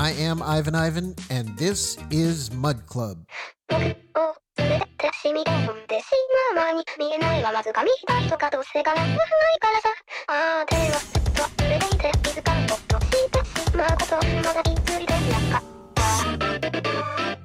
I am Ivan Ivan, and this is Mud Club. ってしみだもんでしままに見えないはわずか見たいとかどうせがなくないからさ。ああ手はずっと触れていて気づかんことしてしまうことまだびっくりでなかった。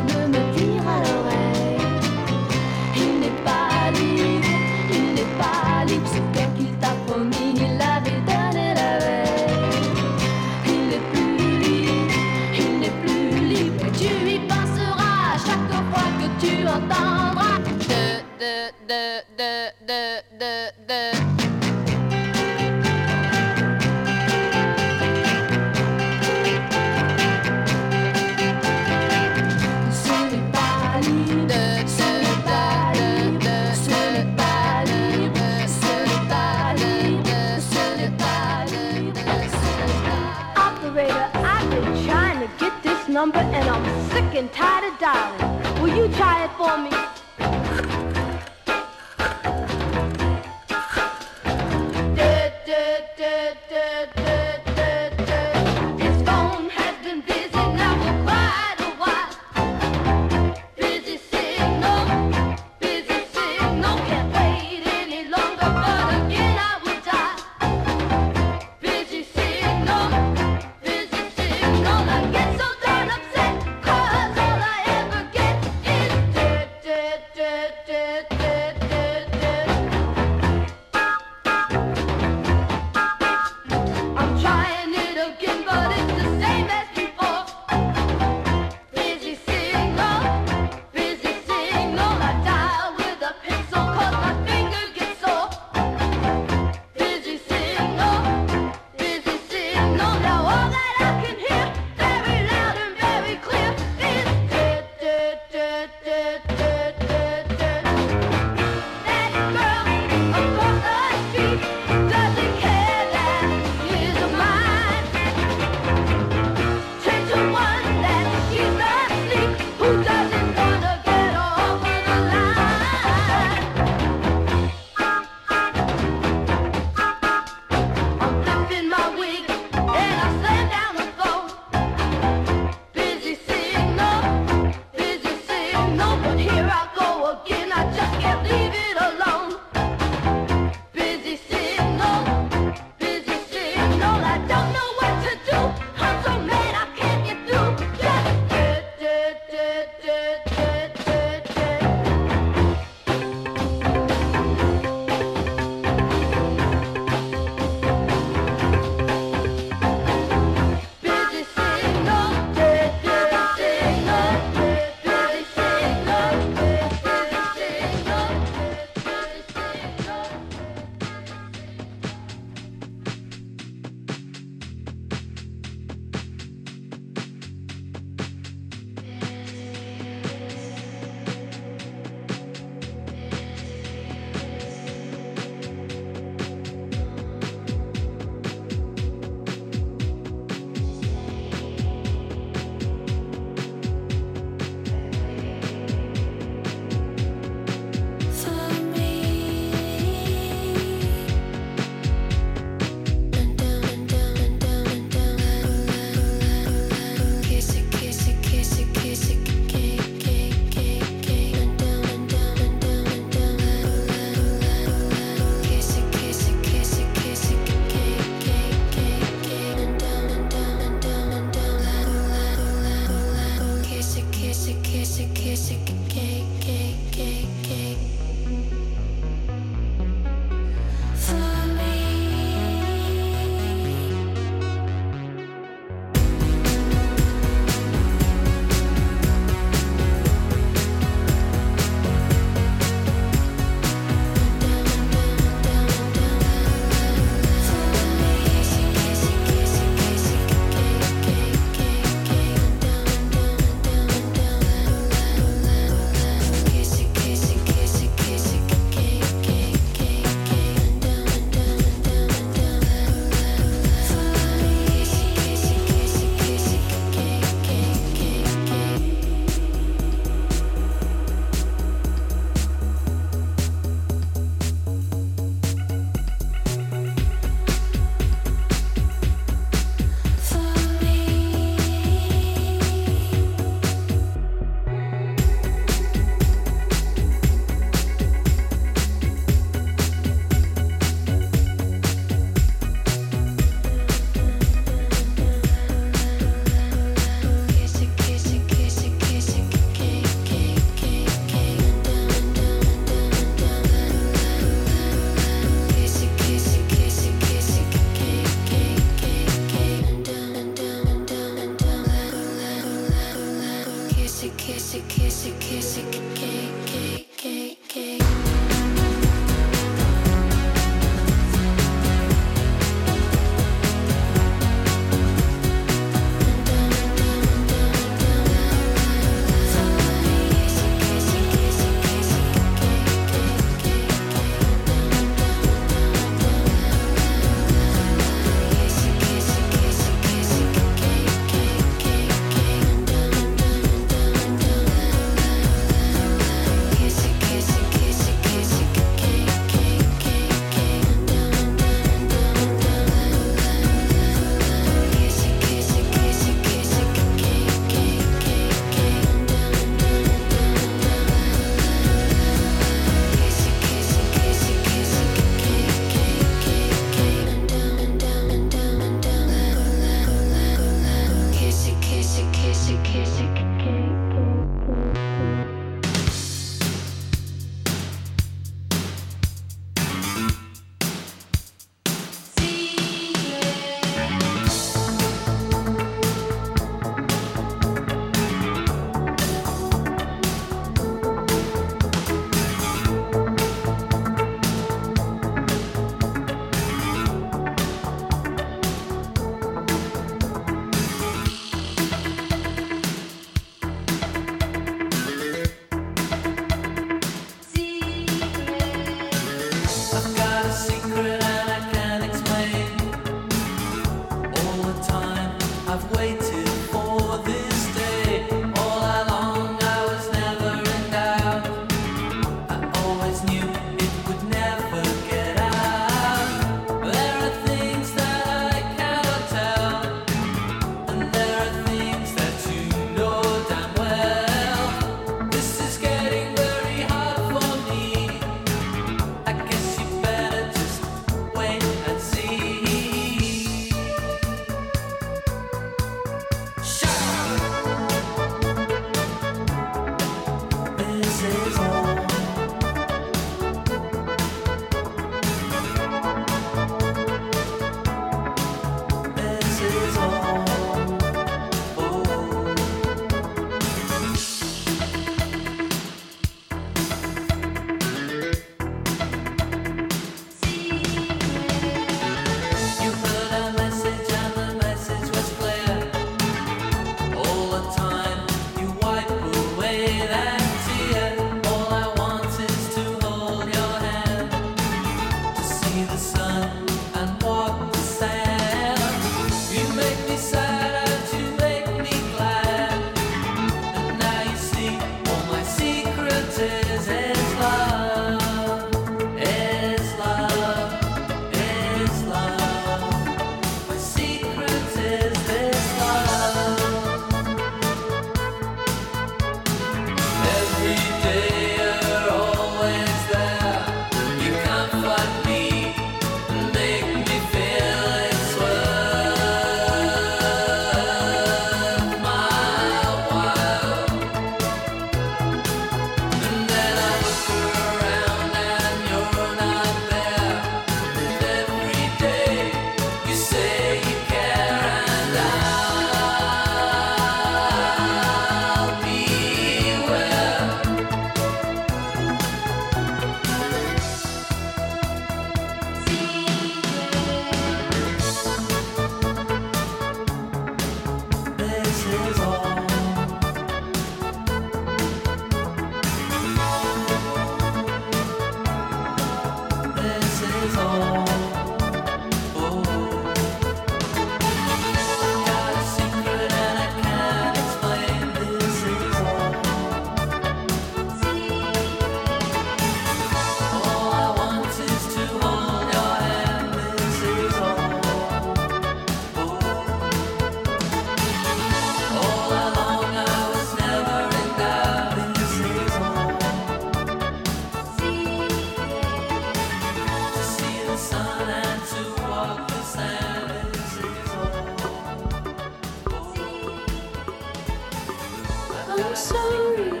sorry,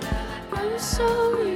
I'm sorry.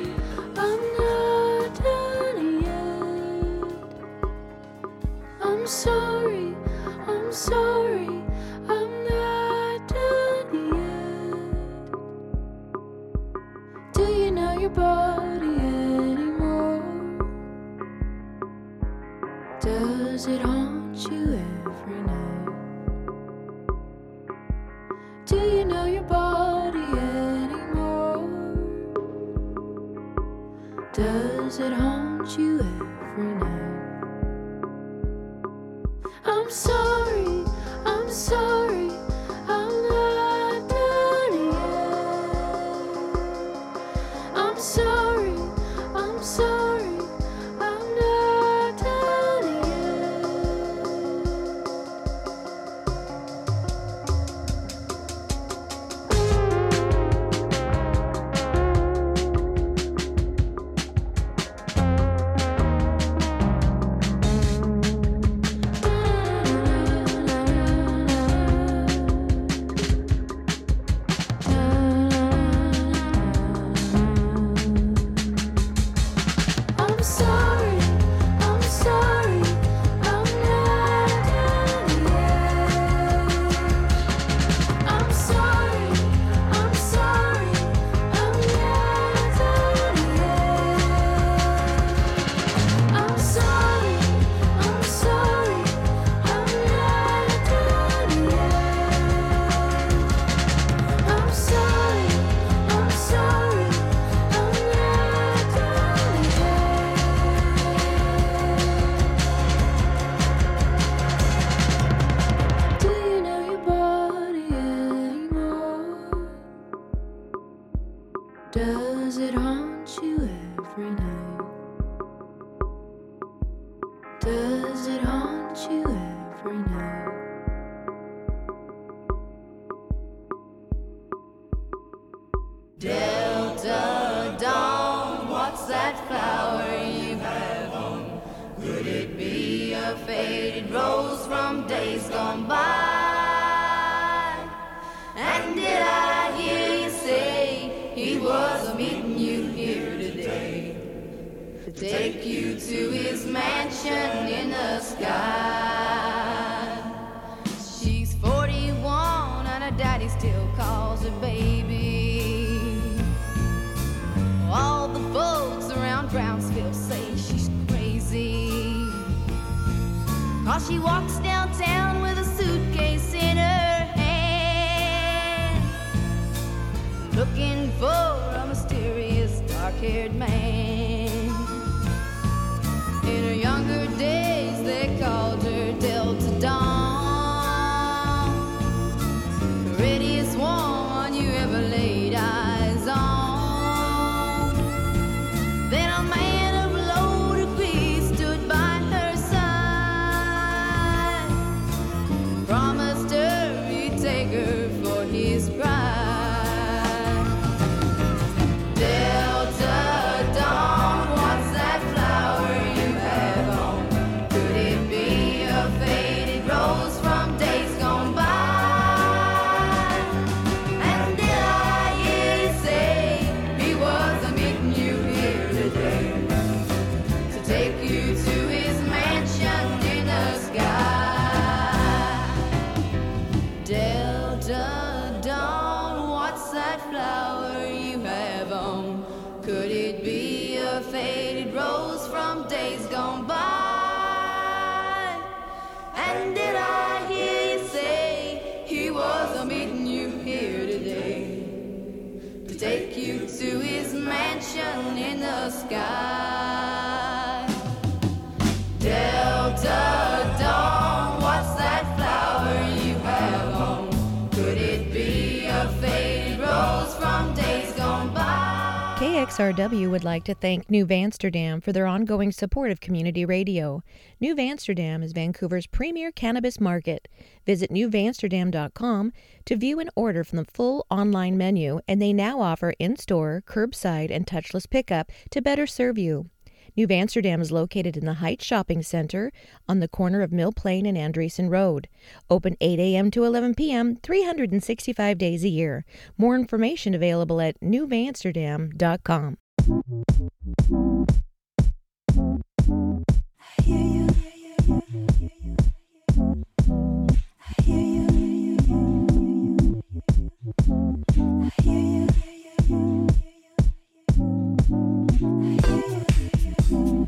SRW would like to thank New Vansterdam for their ongoing support of community radio. New Vansterdam is Vancouver's premier cannabis market. Visit newvansterdam.com to view and order from the full online menu, and they now offer in store, curbside, and touchless pickup to better serve you. New Vansterdam is located in the Heights Shopping Center on the corner of Mill Plain and Andresen Road. Open 8 a.m. to 11 p.m., 365 days a year. More information available at newvansterdam.com. I hear you. Mm-hmm.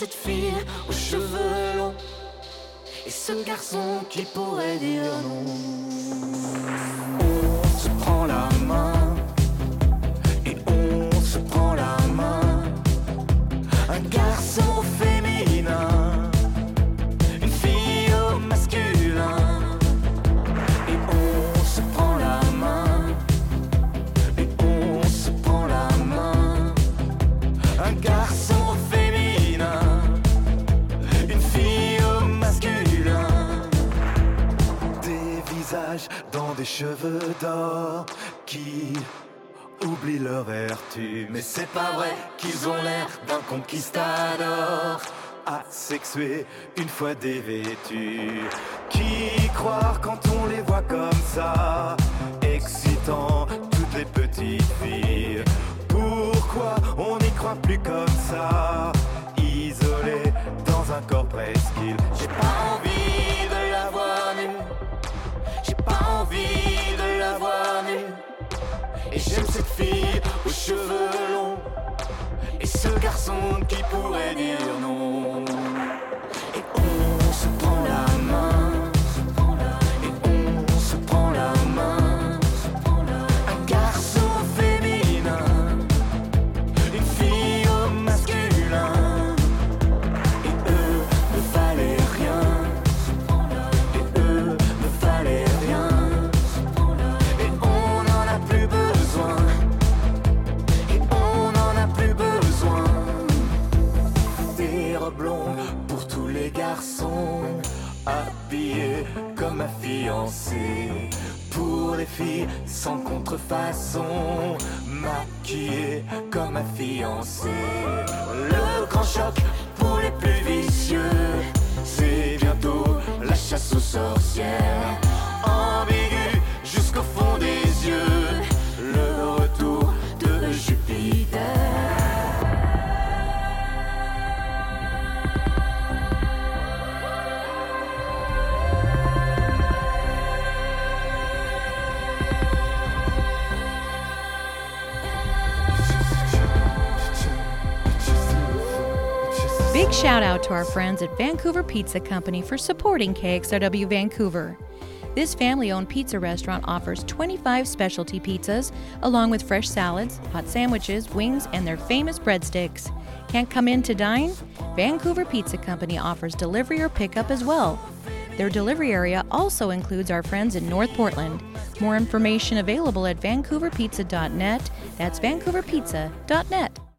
Cette fille aux cheveux longs. Et ce garçon qui pourrait dire non. Des cheveux d'or qui oublient leur vertu. Mais c'est pas vrai qu'ils ont l'air d'un conquistador. Asexué, une fois dévêtus. Qui croire quand on les voit comme ça Excitant toutes les petites filles? Pourquoi on n'y croit plus comme ça Isolé dans un corps presqu'île? J'ai pas envie j'aime cette fille aux cheveux longs. Et ce garçon qui pourrait dire non. Les filles sans contrefaçon. Maquillés comme ma fiancée. Le grand choc pour les plus vicieux. C'est bientôt la chasse aux sorcières. Ambigu jusqu'au fond des yeux. Big shout out to our friends at Vancouver Pizza Company for supporting KXRW Vancouver. This family owned pizza restaurant offers 25 specialty pizzas, along with fresh salads, hot sandwiches, wings, and their famous breadsticks. Can't come in to dine? Vancouver Pizza Company offers delivery or pickup as well. Their delivery area also includes our friends in North Portland. More information available at vancouverpizza.net. That's vancouverpizza.net.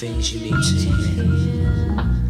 things you need to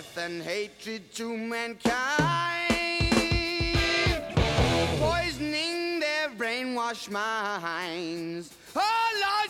Death and hatred to mankind, poisoning their brainwashed minds. Oh Lord,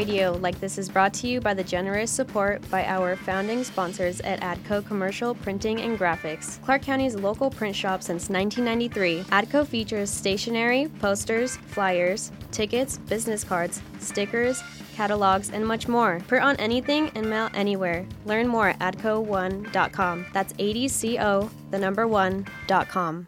Radio like this is brought to you by the generous support by our founding sponsors at ADCO Commercial Printing and Graphics, Clark County's local print shop since 1993. ADCO features stationery, posters, flyers, tickets, business cards, stickers, catalogs, and much more. Print on anything and mail anywhere. Learn more at adco1.com. That's ADCO, the number one, dot com.